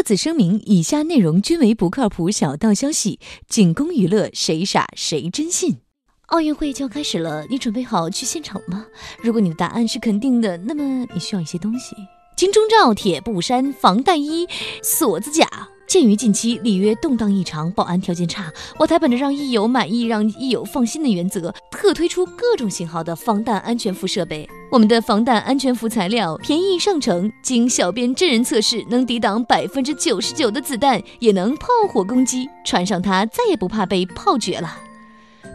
特此声明：以下内容均为不靠谱小道消息，仅供娱乐，谁傻谁真信。奥运会就要开始了，你准备好去现场吗？如果你的答案是肯定的，那么你需要一些东西：金钟罩、铁布衫、防弹衣、锁子甲。鉴于近期里约动荡异常，保安条件差，我台本着让益友满意、让益友放心的原则，特推出各种型号的防弹安全服设备。我们的防弹安全服材料便宜上乘，经小编真人测试，能抵挡百分之九十九的子弹，也能炮火攻击。穿上它，再也不怕被炮决了。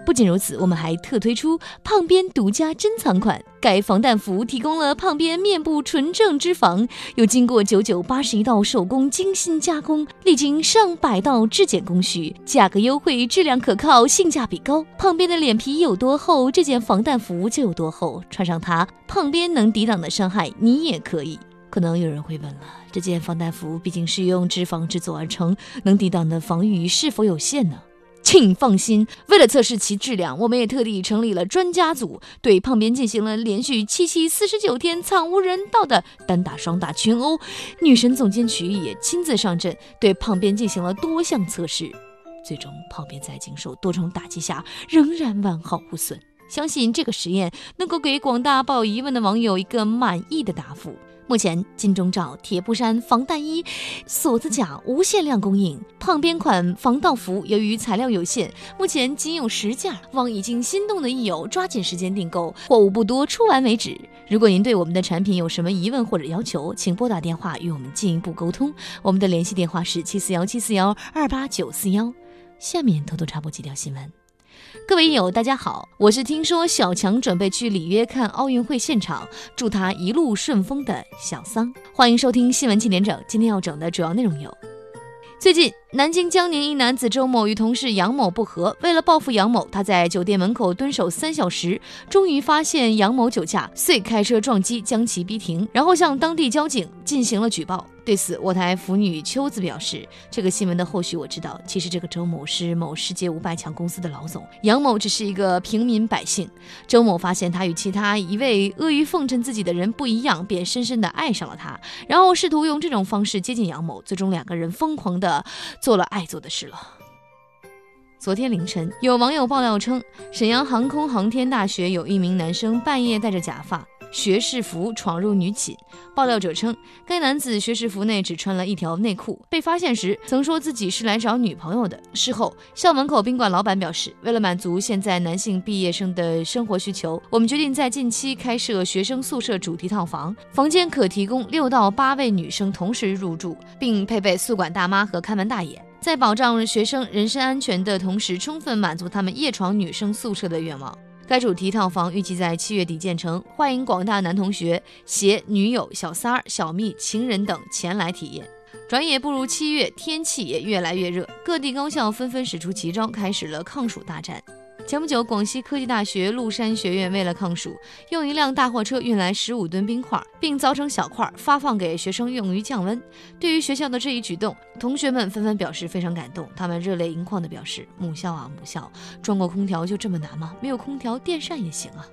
不仅如此，我们还特推出胖边独家珍藏款。该防弹服提供了胖边面部纯正脂肪，又经过九九八十一道手工精心加工，历经上百道质检工序，价格优惠，质量可靠，性价比高。胖边的脸皮有多厚，这件防弹服就有多厚。穿上它，胖边能抵挡的伤害，你也可以。可能有人会问了，这件防弹服毕竟是用脂肪制作而成，能抵挡的防御是否有限呢？请放心，为了测试其质量，我们也特地成立了专家组，对胖边进行了连续七七四十九天惨无人道的单打、双打、群殴。女神总监曲也亲自上阵，对胖边进行了多项测试。最终，胖边在经受多重打击下仍然完好无损。相信这个实验能够给广大抱有疑问的网友一个满意的答复。目前金钟罩、铁布衫、防弹衣、锁子甲无限量供应。胖边款防盗服由于材料有限，目前仅有十件，望已经心动的益友抓紧时间订购，货物不多，出完为止。如果您对我们的产品有什么疑问或者要求，请拨打电话与我们进一步沟通。我们的联系电话是七四幺七四幺二八九四幺。下面偷偷插播几条新闻。各位友，大家好，我是听说小强准备去里约看奥运会现场，祝他一路顺风的小桑。欢迎收听新闻七点整，今天要整的主要内容有：最近。南京江宁一男子周某与同事杨某不和，为了报复杨某，他在酒店门口蹲守三小时，终于发现杨某酒驾，遂开车撞击将其逼停，然后向当地交警进行了举报。对此，我台腐女秋子表示：“这个新闻的后续我知道，其实这个周某是某世界五百强公司的老总，杨某只是一个平民百姓。周某发现他与其他一位阿谀奉承自己的人不一样，便深深的爱上了他，然后试图用这种方式接近杨某，最终两个人疯狂的。”做了爱做的事了。昨天凌晨，有网友爆料称，沈阳航空航天大学有一名男生半夜戴着假发、学士服闯入女寝。爆料者称，该男子学士服内只穿了一条内裤，被发现时曾说自己是来找女朋友的。事后，校门口宾馆老板表示，为了满足现在男性毕业生的生活需求，我们决定在近期开设学生宿舍主题套房，房间可提供六到八位女生同时入住，并配备宿管大妈和看门大爷。在保障学生人身安全的同时，充分满足他们夜闯女生宿舍的愿望。该主题套房预计在七月底建成，欢迎广大男同学携女友、小三儿、小蜜、情人等前来体验。转眼步入七月，天气也越来越热，各地高校纷纷使出奇招，开始了抗暑大战。前不久，广西科技大学麓山学院为了抗暑，用一辆大货车运来十五吨冰块，并凿成小块发放给学生用于降温。对于学校的这一举动，同学们纷纷表示非常感动。他们热泪盈眶地表示：“母校啊，母校，装个空调就这么难吗？没有空调，电扇也行啊。”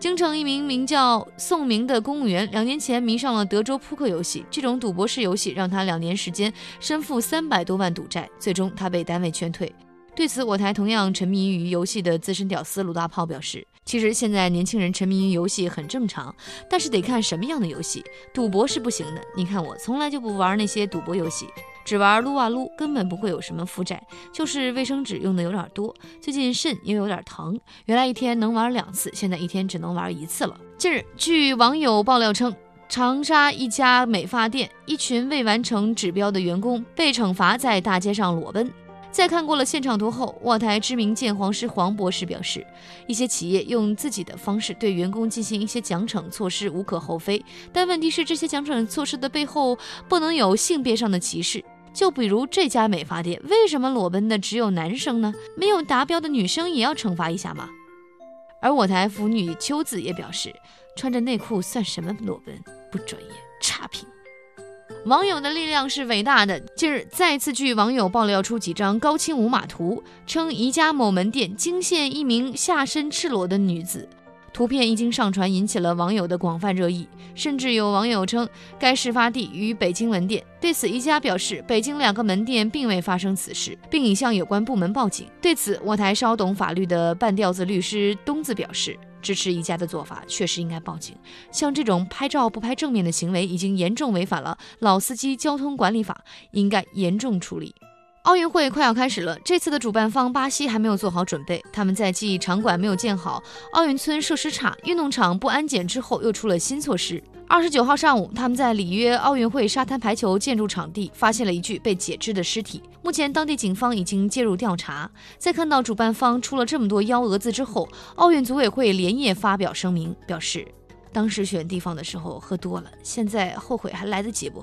京城一名名叫宋明的公务员，两年前迷上了德州扑克游戏，这种赌博式游戏让他两年时间身负三百多万赌债，最终他被单位劝退。对此，我台同样沉迷于游戏的资深屌丝鲁大炮表示：“其实现在年轻人沉迷于游戏很正常，但是得看什么样的游戏。赌博是不行的。你看我从来就不玩那些赌博游戏，只玩撸啊撸，根本不会有什么负债，就是卫生纸用的有点多，最近肾又有点疼。原来一天能玩两次，现在一天只能玩一次了。”近日，据网友爆料称，长沙一家美发店，一群未完成指标的员工被惩罚在大街上裸奔。在看过了现场图后，沃台知名鉴黄师黄博士表示，一些企业用自己的方式对员工进行一些奖惩措施无可厚非，但问题是这些奖惩措施的背后不能有性别上的歧视。就比如这家美发店，为什么裸奔的只有男生呢？没有达标的女生也要惩罚一下吗？而我台腐女秋子也表示，穿着内裤算什么裸奔？不专业，差评。网友的力量是伟大的。近日，再次据网友爆料出几张高清无码图，称宜家某门店惊现一名下身赤裸的女子。图片一经上传，引起了网友的广泛热议，甚至有网友称该事发地于北京门店。对此，宜家表示，北京两个门店并未发生此事，并已向有关部门报警。对此，我台稍懂法律的半吊子律师东子表示，支持宜家的做法，确实应该报警。像这种拍照不拍正面的行为，已经严重违反了《老司机交通管理法》，应该严重处理。奥运会快要开始了，这次的主办方巴西还没有做好准备，他们在记忆场馆没有建好，奥运村设施差，运动场不安检之后，又出了新措施。二十九号上午，他们在里约奥运会沙滩排球建筑场地发现了一具被解肢的尸体，目前当地警方已经介入调查。在看到主办方出了这么多幺蛾子之后，奥运组委会连夜发表声明，表示当时选地方的时候喝多了，现在后悔还来得及不？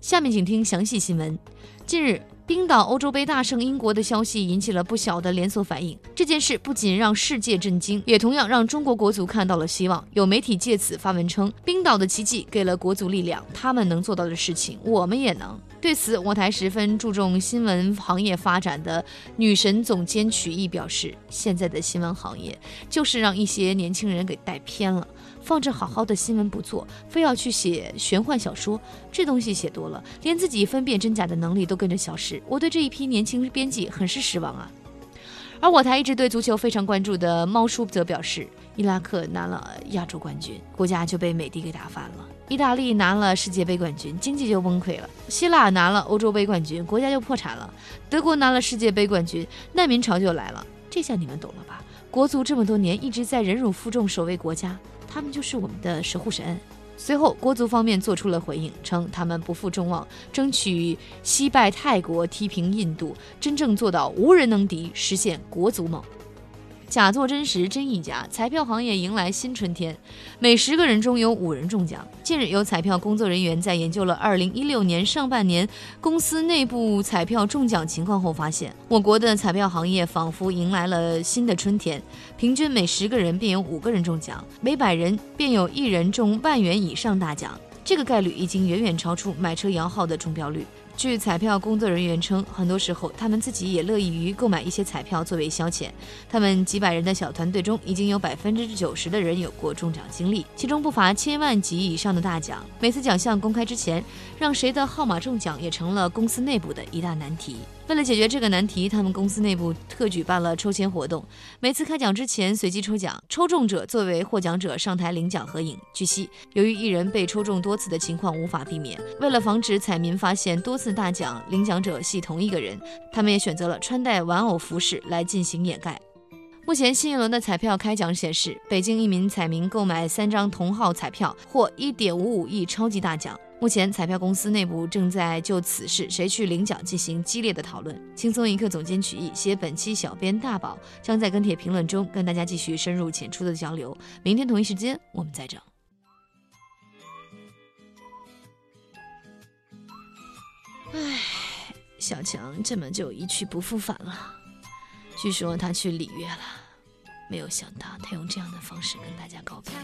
下面请听详细新闻。近日。冰岛欧洲杯大胜英国的消息引起了不小的连锁反应。这件事不仅让世界震惊，也同样让中国国足看到了希望。有媒体借此发文称：“冰岛的奇迹给了国足力量，他们能做到的事情，我们也能。”对此，我台十分注重新闻行业发展的女神总监曲艺表示：“现在的新闻行业就是让一些年轻人给带偏了。”放着好好的新闻不做，非要去写玄幻小说，这东西写多了，连自己分辨真假的能力都跟着消失。我对这一批年轻编辑很是失望啊。而我台一直对足球非常关注的猫叔则表示，伊拉克拿了亚洲冠军，国家就被美帝给打翻了；意大利拿了世界杯冠军，经济就崩溃了；希腊拿了欧洲杯冠军，国家就破产了；德国拿了世界杯冠军，难民潮就来了。这下你们懂了吧？国足这么多年一直在忍辱负重守卫国家。他们就是我们的守护神。随后，国足方面做出了回应，称他们不负众望，争取惜败泰国，踢平印度，真正做到无人能敌，实现国足梦。假作真实，真亦假。彩票行业迎来新春天，每十个人中有五人中奖。近日，有彩票工作人员在研究了2016年上半年公司内部彩票中奖情况后，发现我国的彩票行业仿佛迎来了新的春天。平均每十个人便有五个人中奖，每百人便有一人中万元以上大奖。这个概率已经远远超出买车摇号的中标率。据彩票工作人员称，很多时候他们自己也乐意于购买一些彩票作为消遣。他们几百人的小团队中，已经有百分之九十的人有过中奖经历，其中不乏千万级以上的大奖。每次奖项公开之前，让谁的号码中奖也成了公司内部的一大难题。为了解决这个难题，他们公司内部特举办了抽签活动，每次开奖之前随机抽奖，抽中者作为获奖者上台领奖合影。据悉，由于一人被抽中多次的情况无法避免，为了防止彩民发现多次大奖领奖者系同一个人，他们也选择了穿戴玩偶服饰来进行掩盖。目前新一轮的彩票开奖显示，北京一名彩民购买三张同号彩票获1.55亿超级大奖。目前，彩票公司内部正在就此事谁去领奖进行激烈的讨论。轻松一刻总监曲艺携本期小编大宝，将在跟帖评论中跟大家继续深入浅出的交流。明天同一时间我们再整。小强这么就一去不复返了。据说他去里约了，没有想到他用这样的方式跟大家告别。